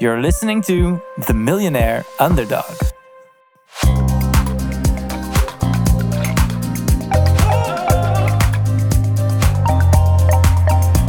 You're listening to The Millionaire Underdog.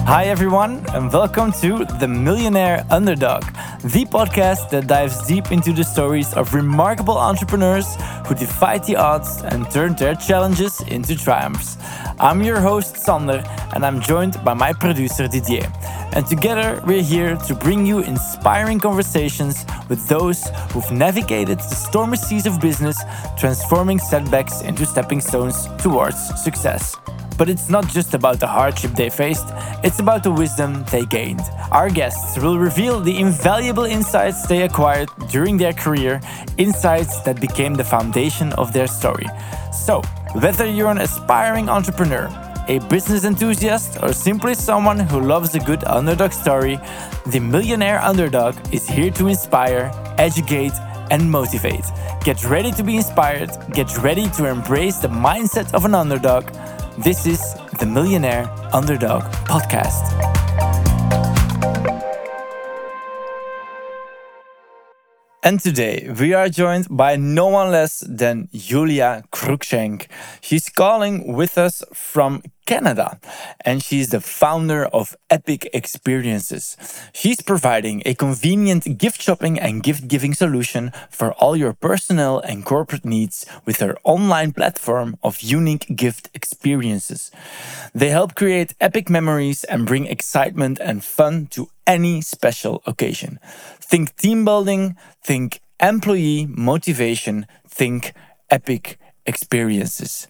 Hi, everyone, and welcome to The Millionaire Underdog, the podcast that dives deep into the stories of remarkable entrepreneurs who defied the odds and turned their challenges into triumphs. I'm your host, Sander, and I'm joined by my producer, Didier. And together, we're here to bring you inspiring conversations with those who've navigated the stormy seas of business, transforming setbacks into stepping stones towards success. But it's not just about the hardship they faced, it's about the wisdom they gained. Our guests will reveal the invaluable insights they acquired during their career, insights that became the foundation of their story. So, whether you're an aspiring entrepreneur, a business enthusiast, or simply someone who loves a good underdog story, the Millionaire Underdog is here to inspire, educate, and motivate. Get ready to be inspired, get ready to embrace the mindset of an underdog this is the Millionaire Underdog Podcast. And today we are joined by no one less than Yuliya Cruikshank. She's calling with us from Canada, and she's the founder of Epic Experiences. She's providing a convenient gift shopping and gift giving solution for all your personal and corporate needs with her online platform of unique gift experiences. They help create epic memories and bring excitement and fun to any special occasion. Think team building, think employee motivation, think epic experiences.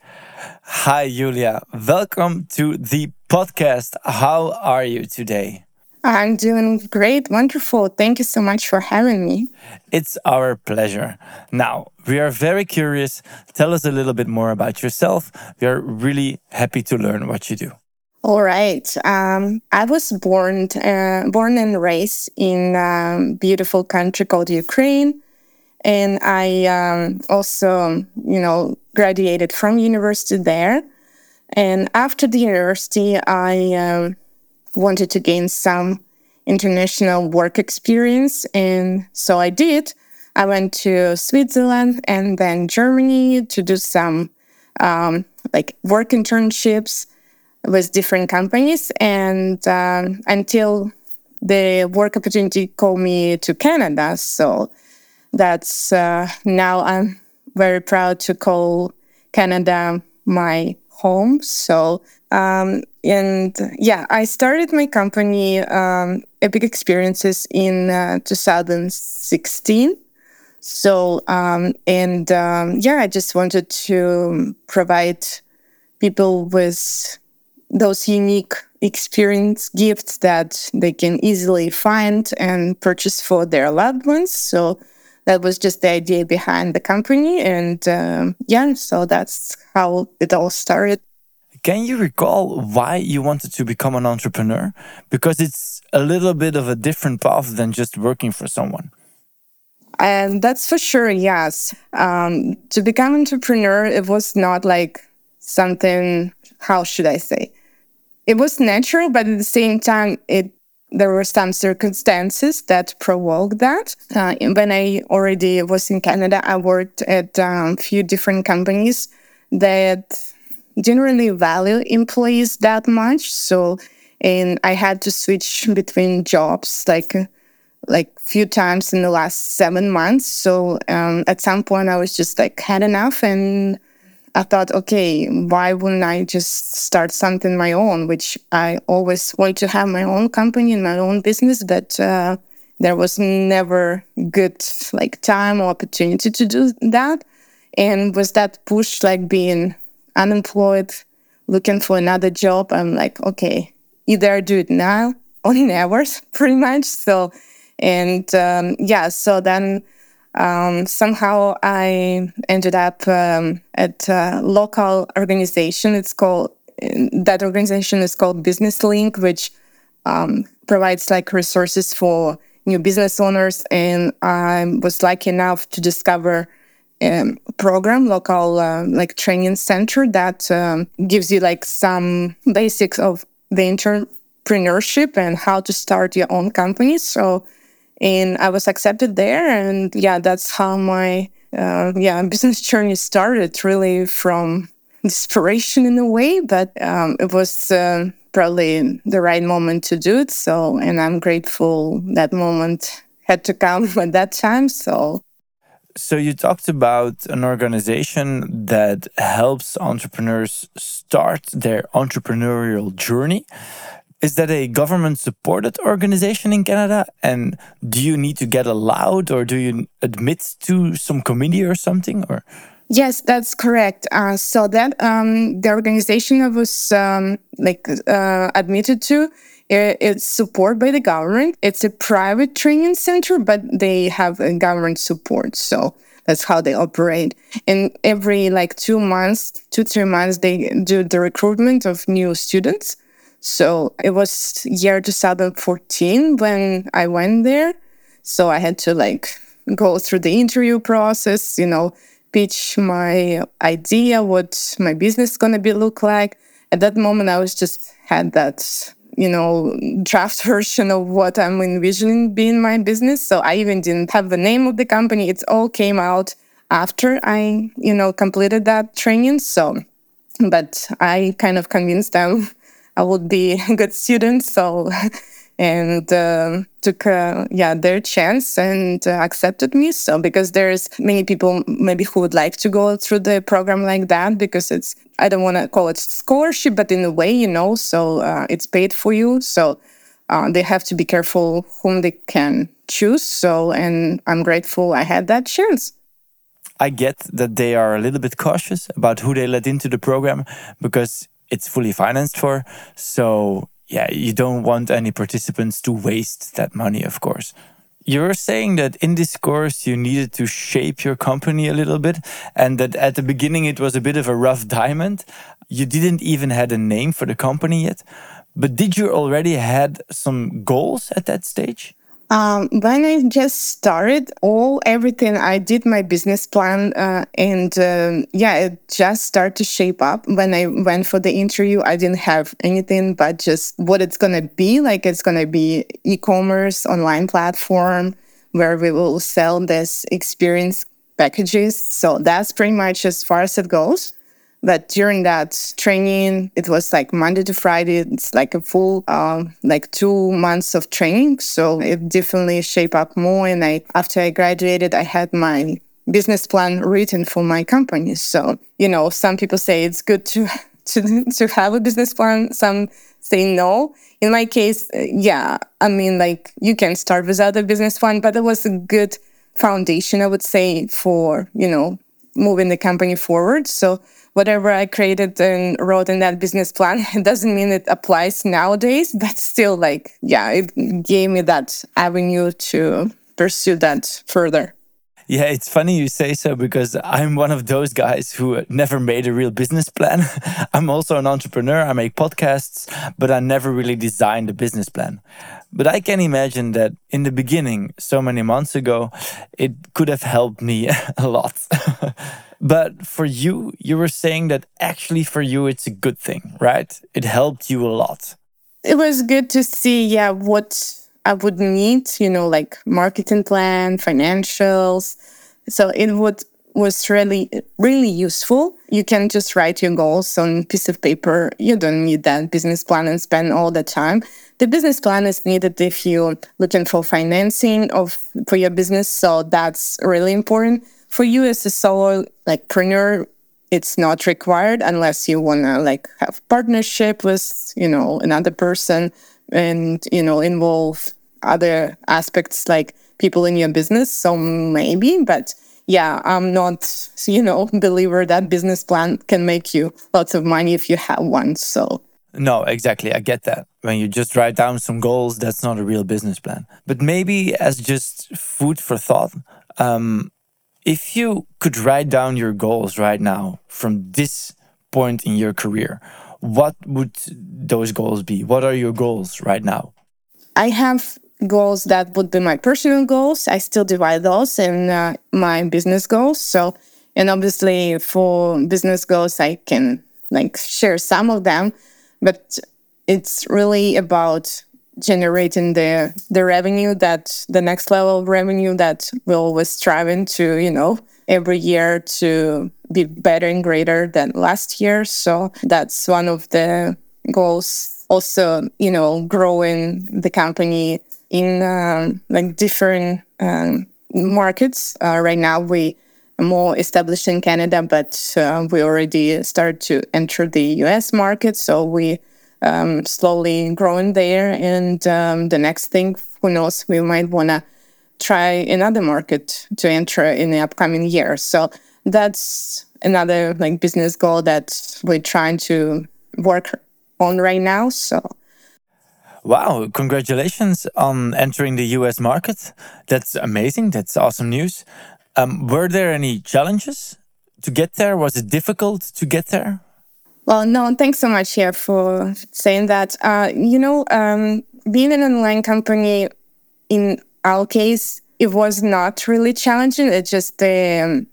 Hi, Yuliya. Welcome to the podcast. How are you today? I'm doing great, wonderful. Thank you so much for having me. It's our pleasure. Now, we are very curious. Tell us a little bit more about yourself. We are really happy to learn what you do. All right. Um, I was born uh, born and raised in a beautiful country called Ukraine, and I um, also, you know, graduated from university there. And after the university, I um, wanted to gain some international work experience, and so I did. I went to Switzerland and then Germany to do some um, like work internships with different companies. And um, until the work opportunity called me to Canada. So that's uh, now I'm very proud to call Canada my home. So, um, and yeah, I started my company, um, Epic Experiences, in uh, 2016. So, um, and um, yeah, I just wanted to provide people with those unique experience gifts that they can easily find and purchase for their loved ones. So that was just the idea behind the company. And um, yeah, so that's how it all started. Can you recall why you wanted to become an entrepreneur? Because it's a little bit of a different path than just working for someone. And that's for sure, yes. Um, to become an entrepreneur, it was not like something, how should I say? It was natural, but at the same time, it there were some circumstances that provoked that. Uh, when I already was in Canada, I worked at a um, few different companies that didn't really value employees that much. So, and I had to switch between jobs like like few times in the last seven months. So um, at some point, I was just like had enough and I thought, okay, why wouldn't I just start something my own? Which I always wanted to have my own company and my own business, but uh, there was never good like time or opportunity to do that. And with that push, like being unemployed, looking for another job, I'm like, okay, either I do it now or never, pretty much. So, and um, yeah, so then um, somehow I ended up um, at a local organization. It's called that organization is called Business Link, which um, provides like resources for new business owners. And I was lucky enough to discover a program, local uh, like training center that um, gives you like some basics of the entrepreneurship and how to start your own company. So and I was accepted there. And yeah, that's how my uh, yeah business journey started. Really from desperation in a way, but um, it was uh, probably the right moment to do it. So, and I'm grateful that moment had to come at that time. So. So you talked about an organization that helps entrepreneurs start their entrepreneurial journey. Is that a government supported organization in Canada? And do you need to get allowed or do you admit to some committee or something or Yes, that's correct. Uh, so that um, the organization I was um, like uh, admitted to, it, it's supported by the government. It's a private training center, but they have government support. So that's how they operate. And every like two months, two three months, they do the recruitment of new students. So it was year 2014 when I went there. So I had to like go through the interview process, you know, pitch my idea, what my business is gonna be look like. At that moment, I was just had that you know draft version of what I'm envisioning being my business. So I even didn't have the name of the company. It all came out after I you know completed that training. So, but I kind of convinced them I would be a good student. So and uh, took uh, yeah their chance and uh, accepted me. So because there's many people maybe who would like to go through the program like that because it's i don't want to call it scholarship but in a way you know so uh, it's paid for you. So uh, they have to be careful whom they can choose. So and i'm grateful i had that chance. I get that they are a little bit cautious about who they let into the program because it's fully financed for. So yeah, you don't want any participants to waste that money, of course. You're saying that in this course you needed to shape your company a little bit and that at the beginning it was a bit of a rough diamond. You didn't even had a name for the company yet. But did you already had some goals at that stage? Um, when I just started, all everything I did my business plan, uh, and um, yeah, it just started to shape up. When I went for the interview, I didn't have anything but just what it's gonna be. Like it's gonna be e-commerce online platform where we will sell this experience packages. So that's pretty much as far as it goes. But during that training, it was like Monday to Friday. It's like a full, uh, like two months of training. So it definitely shaped up more. And I, after I graduated, I had my business plan written for my company. So, you know, some people say it's good to, to, to have a business plan. Some say no. In my case, uh, yeah, I mean, like you can start without a business plan, but it was a good foundation, I would say, for, you know, moving the company forward. So whatever I created and wrote in that business plan, it doesn't mean it applies nowadays, but still, like, yeah, it gave me that avenue to pursue that further. Yeah, it's funny you say so because I'm one of those guys who never made a real business plan. I'm also an entrepreneur. I make podcasts, but I never really designed a business plan. But I can imagine that in the beginning, so many months ago, it could have helped me a lot. But for you, you were saying that actually for you, it's a good thing, right? It helped you a lot. It was good to see, yeah, what I would need, you know, like marketing plan, financials. So it would was really really useful. You can just write your goals on piece of paper. You don't need that business plan and spend all the time. The business plan is needed if you're looking for financing of for your business. So that's really important. For you as a solo like preneur, it's not required unless you wanna like have partnership with, you know, another person and you know involve other aspects like people in your business. So maybe but yeah i'm not you know believer that business plan can make you lots of money if you have one so. No exactly. I get that. When you just write down some goals that's not a real business plan. But maybe as just food for thought um, if you could write down your goals right now from this point in your career what would those goals be? What are your goals right now? I have goals that would be my personal goals. I still divide those in uh, my business goals. So, and obviously for business goals, I can like share some of them, but it's really about generating the the revenue that the next level of revenue that we're always striving to, you know, every year to be better and greater than last year. So that's one of the goals. Also, you know, growing the company in um, like different um, markets. Uh, right now, we are more established in Canada, but uh, we already started to enter the US market. So we um, slowly growing there. And um, the next thing, who knows, we might want to try another market to enter in the upcoming year. So that's another like business goal that we're trying to work on right now. So Wow, congratulations on entering the US market. That's amazing. That's awesome news. Um, were there any challenges to get there? Was it difficult to get there? Well, no, thanks so much here for saying that. Uh, you know, um, being an online company, in our case, it was not really challenging. It's just um,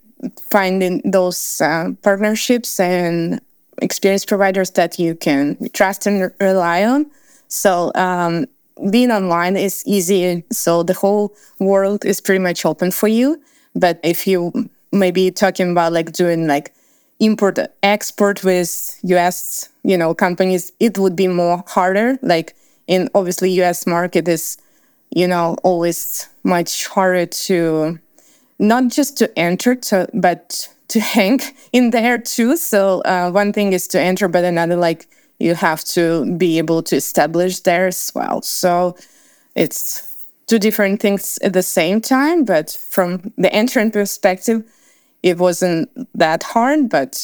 finding those uh, partnerships and experience providers that you can trust and rely on. So um, being online is easy. So the whole world is pretty much open for you. But if you maybe talking about like doing like import export with US, you know, companies, it would be more harder. Like in obviously US market is, you know, always much harder to not just to enter to but to hang in there too. So uh, one thing is to enter, but another like you have to be able to establish there as well. So it's two different things at the same time, but from the entrant perspective, it wasn't that hard, but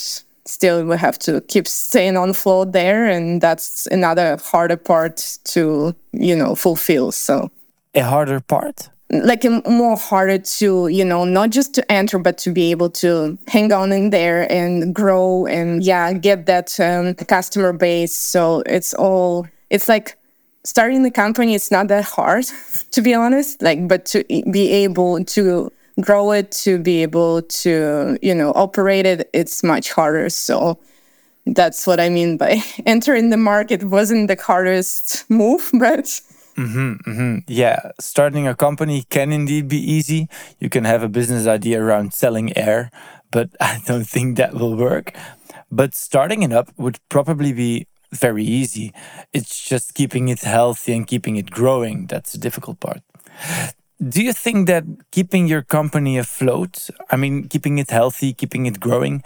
still we have to keep staying on floor there and that's another harder part to, you know, fulfill. So a harder part? like a more harder to you know not just to enter but to be able to hang on in there and grow and yeah get that um, customer base so it's all it's like starting the company it's not that hard to be honest like but to be able to grow it to be able to you know operate it it's much harder so that's what i mean by entering the market wasn't the hardest move but Mm-hmm, mm-hmm. Yeah, starting a company can indeed be easy. You can have a business idea around selling air, but I don't think that will work. But starting it up would probably be very easy. It's just keeping it healthy and keeping it growing that's the difficult part. Do you think that keeping your company afloat, I mean, keeping it healthy, keeping it growing,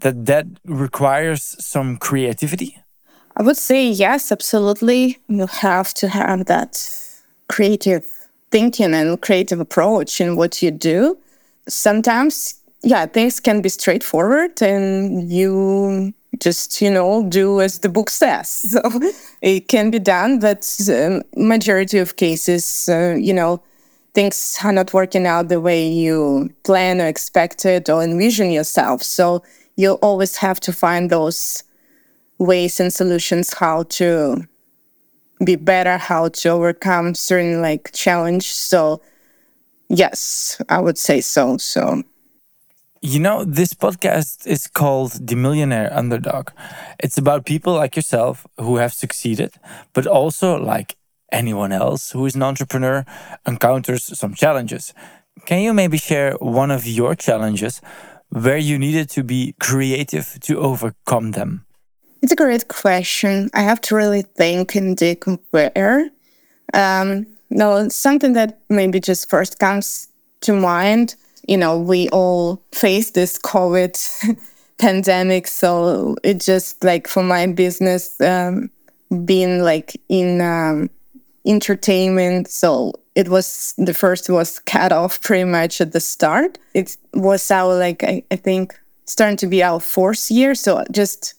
that that requires some creativity? I would say yes, absolutely. You have to have that creative thinking and creative approach in what you do. Sometimes, yeah, things can be straightforward and you just, you know, do as the book says. So it can be done, but the majority of cases, uh, you know, things are not working out the way you plan or expected or envision yourself. So you'll always have to find those ways and solutions how to be better, how to overcome certain like challenge. So yes, I would say so. So you know, this podcast is called The Millionaire Underdog. It's about people like yourself who have succeeded, but also like anyone else who is an entrepreneur encounters some challenges. Can you maybe share one of your challenges where you needed to be creative to overcome them? It's a great question. I have to really think and decompress. Um, no, something that maybe just first comes to mind. You know, we all face this COVID pandemic, so it just like for my business, um, being like in um, entertainment, so it was the first was cut off pretty much at the start. It was our like I, I think starting to be our fourth year, so just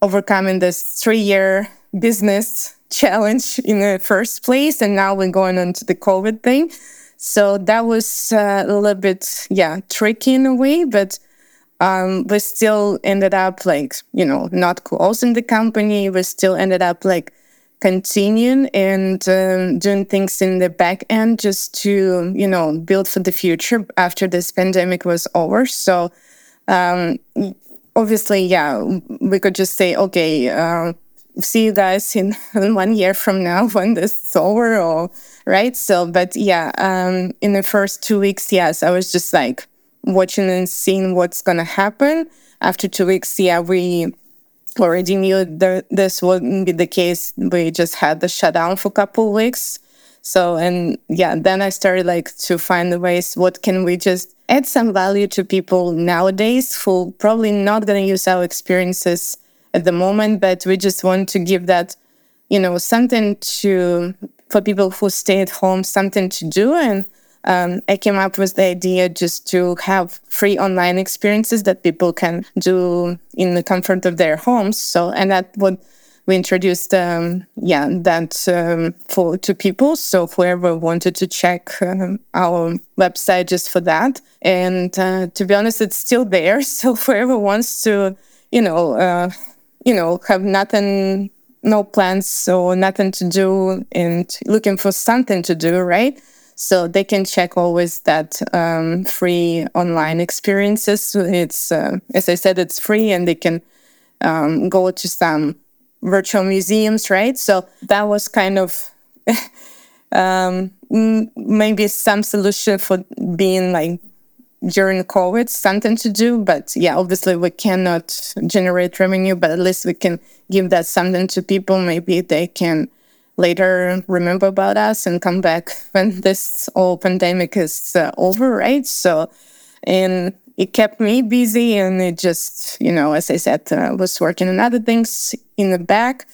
overcoming this three year business challenge in the first place. And now we're going on to the COVID thing. So that was uh, a little bit, yeah, tricky in a way, but um, we still ended up like, you know, not closing the company. We still ended up like continuing and um, doing things in the back end just to, you know, build for the future after this pandemic was over. So um, obviously, yeah, we could just say, okay, uh, see you guys in, in one year from now when this is over or right so but yeah um in the first two weeks yes i was just like watching and seeing what's gonna happen after two weeks yeah we already knew that this wouldn't be the case we just had the shutdown for a couple weeks so and yeah then i started like to find the ways what can we just add some value to people nowadays who probably not going to use our experiences at the moment, but we just want to give that, you know, something to for people who stay at home, something to do. And um, I came up with the idea just to have free online experiences that people can do in the comfort of their homes. So, and that would we introduced um, yeah that um, for to people so whoever wanted to check um, our website just for that and uh, to be honest it's still there so whoever wants to you know uh, you know, have nothing, no plans or nothing to do and looking for something to do, right? So they can check always that um, free online experiences. It's, uh, as I said, it's free and they can um, go to some virtual museums, right? So that was kind of um, maybe some solution for being like during COVID something to do. But yeah, obviously we cannot generate revenue, but at least we can give that something to people. Maybe they can later remember about us and come back when this whole pandemic is uh, over, right? So, and it kept me busy and it just, you know, as I said, uh, was working on other things in the back.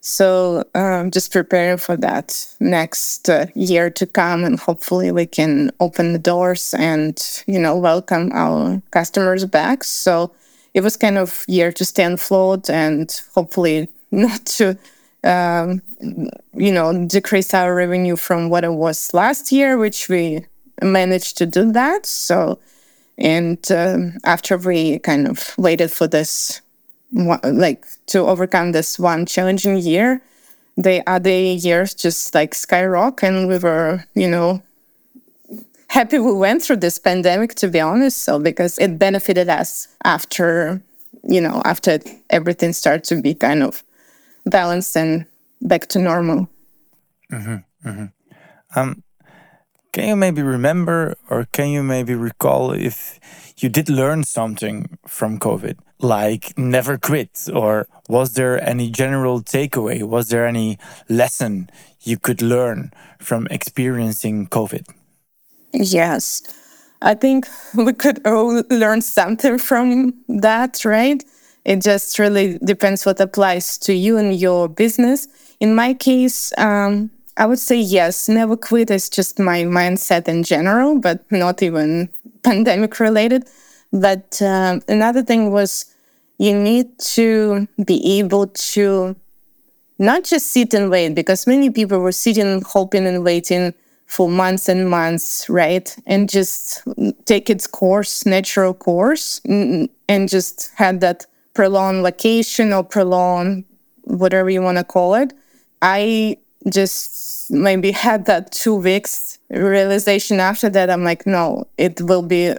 So um, just preparing for that next uh, year to come, and hopefully we can open the doors and you know welcome our customers back. So it was kind of year to stay afloat and hopefully not to um, you know decrease our revenue from what it was last year, which we managed to do that. So and um, after we kind of waited for this like to overcome this one challenging year the other years just like skyrocket and we were you know happy we went through this pandemic to be honest so because it benefited us after you know after everything started to be kind of balanced and back to normal. Mm-hmm, mm-hmm. Um, can you maybe remember or can you maybe recall if you did learn something from covid? Like never quit or was there any general takeaway? Was there any lesson you could learn from experiencing covid? Yes. I think we could all learn something from that right it just really depends what applies to you and your business in my case um, i would say yes never quit is just my mindset in general but not even pandemic related but um, another thing was you need to be able to not just sit and wait, because many people were sitting, hoping, and waiting for months and months, right? And just take its course, natural course, and just had that prolonged vacation or prolonged whatever you want to call it. I just maybe had that two weeks realization after that. I'm like, no, it will be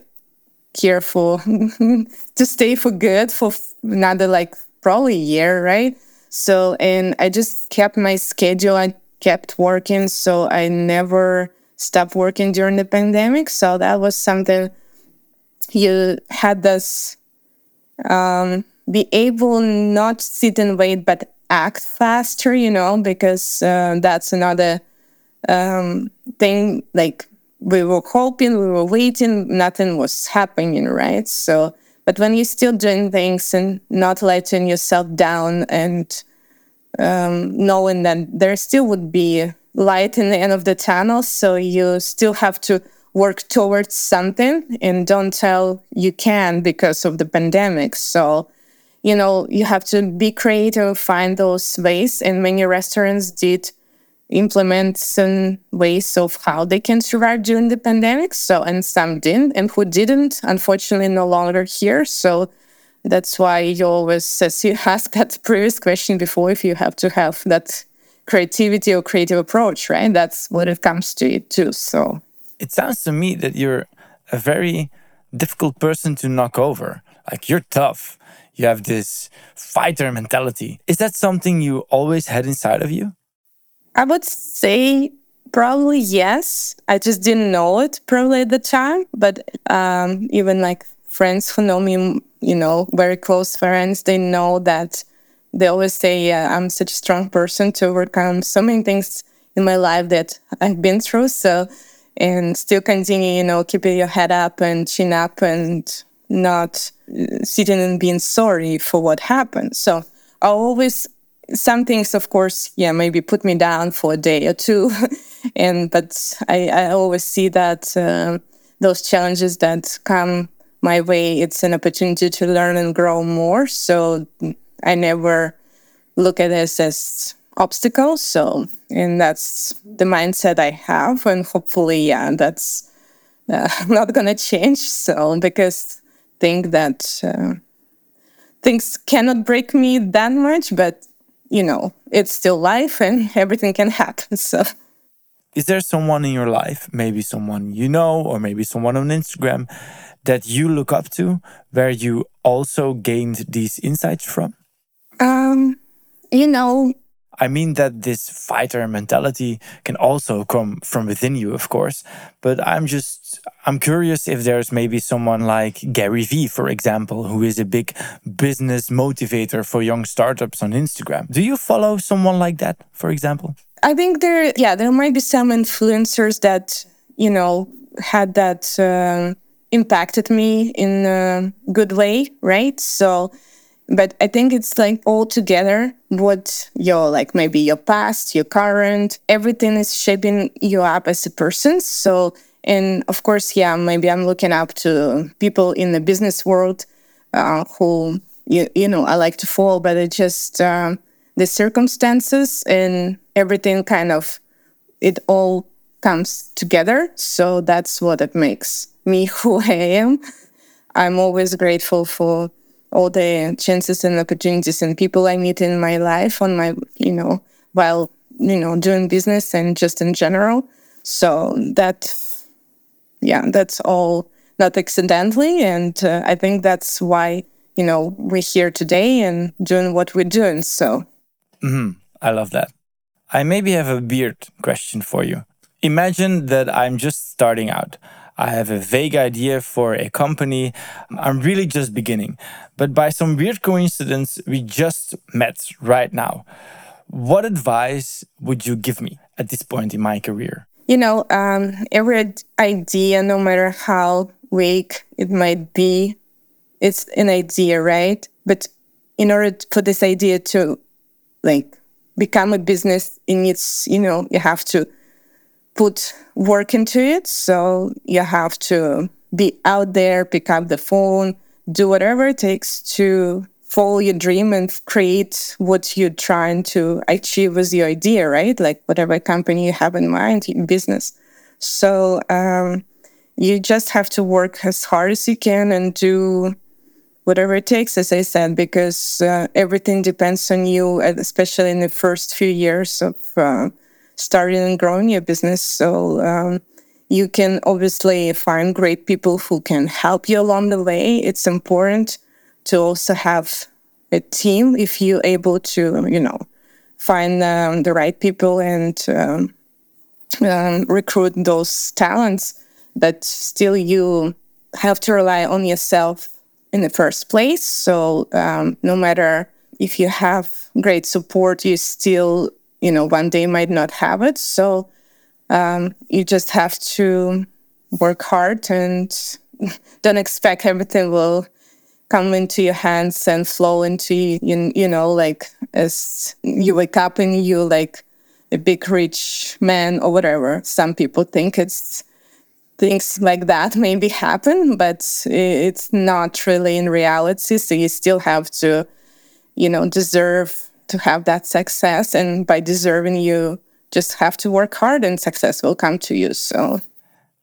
here for to stay for good for another like probably year, right? So and I just kept my schedule. I kept working, so I never stopped working during the pandemic. So that was something you had this um, be able not sit and wait, but act faster, you know, because uh, that's another um, thing. Like we were hoping, we were waiting, nothing was happening, right? So, but when you're still doing things and not letting yourself down and um, knowing that there still would be light in the end of the tunnel, so you still have to work towards something and don't tell you can because of the pandemic. So, you know, you have to be creative, find those ways. And many restaurants did implement some ways of how they can survive during the pandemic. So, and some didn't, and who didn't, unfortunately, no longer here. So, that's why you always, as you that previous question before, if you have to have that creativity or creative approach, right? That's what it comes to it too. So, it sounds to me that you're a very difficult person to knock over. Like you're tough. You have this fighter mentality. Is that something you always had inside of you? I would say probably yes. I just didn't know it probably at the time. But um, even like friends who know me, you know, very close friends, they know that they always say, yeah, I'm such a strong person to overcome so many things in my life that I've been through. So, and still continue, you know, keeping your head up and chin up and not sitting and being sorry for what happened. So I always, some things, of course, yeah, maybe put me down for a day or two. and, but I, I always see that uh, those challenges that come my way, it's an opportunity to learn and grow more. So I never look at this as obstacles. So, and that's the mindset I have. And hopefully, yeah, that's uh, not to change. So, because think that uh, things cannot break me that much, but you know, it's still life and everything can happen. So, is there someone in your life, maybe someone you know, or maybe someone on Instagram that you look up to where you also gained these insights from? Um, you know, I mean that this fighter mentality can also come from within you, of course. But I'm just, I'm curious if there's maybe someone like Gary Vee, for example, who is a big business motivator for young startups on Instagram. Do you follow someone like that, for example? I think there, yeah, there might be some influencers that, you know, had that uh, impacted me in a good way, right? So, but i think it's like all together what your like maybe your past your current everything is shaping you up as a person. So and of course yeah maybe i'm looking up to people in the business world uh, who you, you know i like to follow but it just uh, the circumstances and everything kind of it all comes together. So that's what it makes me who i am. I'm always grateful for all the chances and opportunities and people I meet in my life on my, you know, while, you know, doing business and just in general. So that, yeah, that's all not accidentally. And uh, I think that's why, you know, we're here today and doing what we're doing. So, mm-hmm. I love that. I maybe have a weird question for you. Imagine that I'm just starting out. I have a vague idea for a company. I'm really just beginning. But by some weird coincidence, we just met right now. What advice would you give me at this point in my career? You know, um, every idea, no matter how weak it might be, it's an idea, right? But in order for this idea to like become a business, it needs, you know, you have to put work into it. So you have to be out there, pick up the phone, do whatever it takes to follow your dream and create what you're trying to achieve with your idea, right? Like whatever company you have in mind in business. So um, you just have to work as hard as you can and do whatever it takes, as I said, because uh, everything depends on you, especially in the first few years of uh, starting and growing your business. So um, you can obviously find great people who can help you along the way. It's important to also have a team if you're able to, you know, find um, the right people and um, um, recruit those talents. But still, you have to rely on yourself in the first place. So um, no matter if you have great support, you still, you know, one day might not have it. So um, you just have to work hard and don't expect everything will come into your hands and flow into you, you know like as you wake up and you like a big rich man or whatever some people think it's things like that maybe happen but it's not really in reality so you still have to you know deserve to have that success and by deserving you just have to work hard and success will come to you. So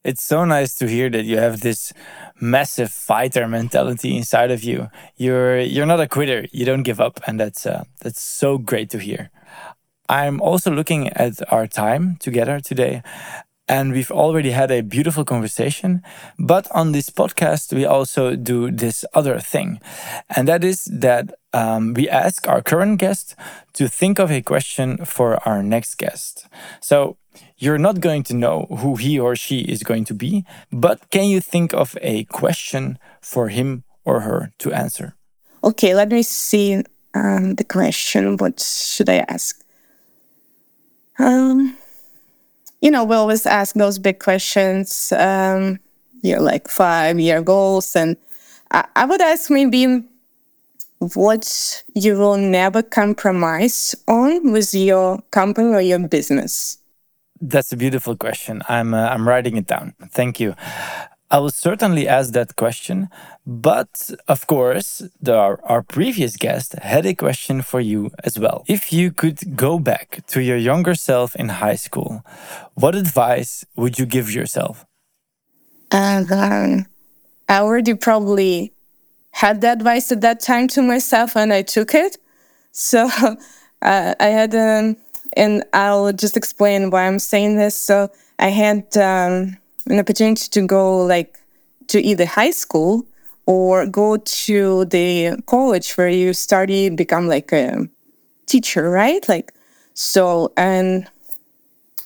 it's so nice to hear that you have this massive fighter mentality inside of you. You're you're not a quitter. You don't give up, and that's uh, that's so great to hear. I'm also looking at our time together today. And we've already had a beautiful conversation. But on this podcast, we also do this other thing, and that is that um, we ask our current guest to think of a question for our next guest. So you're not going to know who he or she is going to be, but can you think of a question for him or her to answer? Okay, let me see um, the question. What should I ask? Um, you know, we always ask those big questions, um, you know, like five year goals. And I, I would ask maybe what you will never compromise on with your company or your business. That's a beautiful question. I'm uh, I'm writing it down. Thank you. I will certainly ask that question, but of course, our, our previous guest had a question for you as well. If you could go back to your younger self in high school, what advice would you give yourself? Um, I already probably had the advice at that time to myself, and I took it. So uh, I had, um, and I'll just explain why I'm saying this. So I had. Um, an opportunity to go like to either high school or go to the college where you study become like a teacher right? Like so and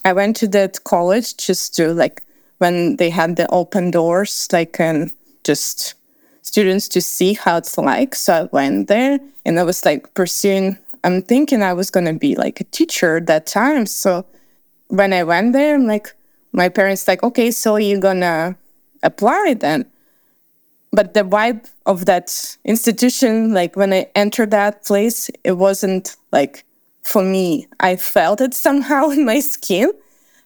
i went to that college just to like when they had the open doors like and just students to see how it's like. So i went there and i was like pursuing i'm thinking i was going to be like a teacher at that time. So when i went there i'm like my parents like, okay, so you're gonna apply then. But the vibe of that institution, like when I entered that place, it wasn't like for me. I felt it somehow in my skin.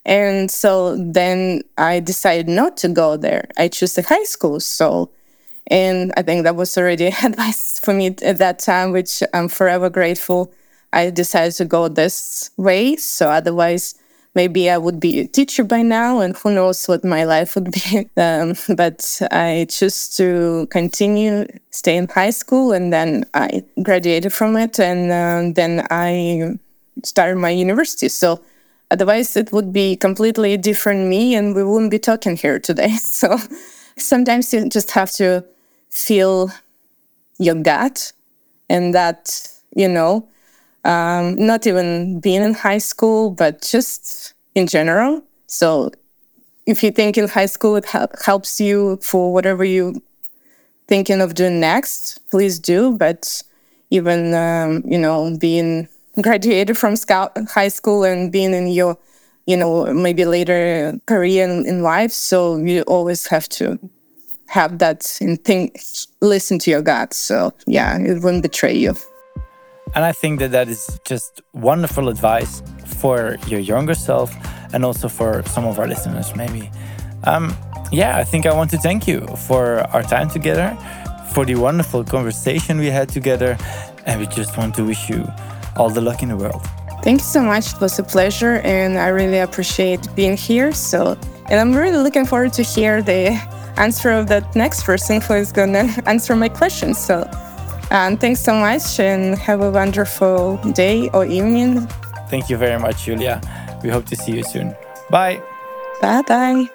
And so then I decided not to go there. I chose a high school. So, and I think that was already advice for me at that time, which I'm forever grateful. I decided to go this way. So otherwise, maybe I would be a teacher by now, and who knows what my life would be. Um, but I chose to continue, stay in high school, and then I graduated from it, and uh, then I started my university. So otherwise, it would be completely different me, and we wouldn't be talking here today. So sometimes you just have to feel your gut, and that you know um, not even being in high school, but just in general. So if you think in high school it helps you for whatever you thinking of doing next, please do. But even um, you know being graduated from scout high school and being in your you know maybe later career in, in life, so you always have to have that and think listen to your gut. So yeah, it wouldn't betray you. And I think that that is just wonderful advice for your younger self and also for some of our listeners, maybe. Um, yeah, I think I want to thank you for our time together, for the wonderful conversation we had together, and we just want to wish you all the luck in the world. Thank you so much. It was a pleasure, and I really appreciate being here. So, and I'm really looking forward to hear the answer of that next person who is going to answer my questions. So, and thanks so much and have a wonderful day or evening. Thank you very much, Yuliya. We hope to see you soon. Bye. Bye bye.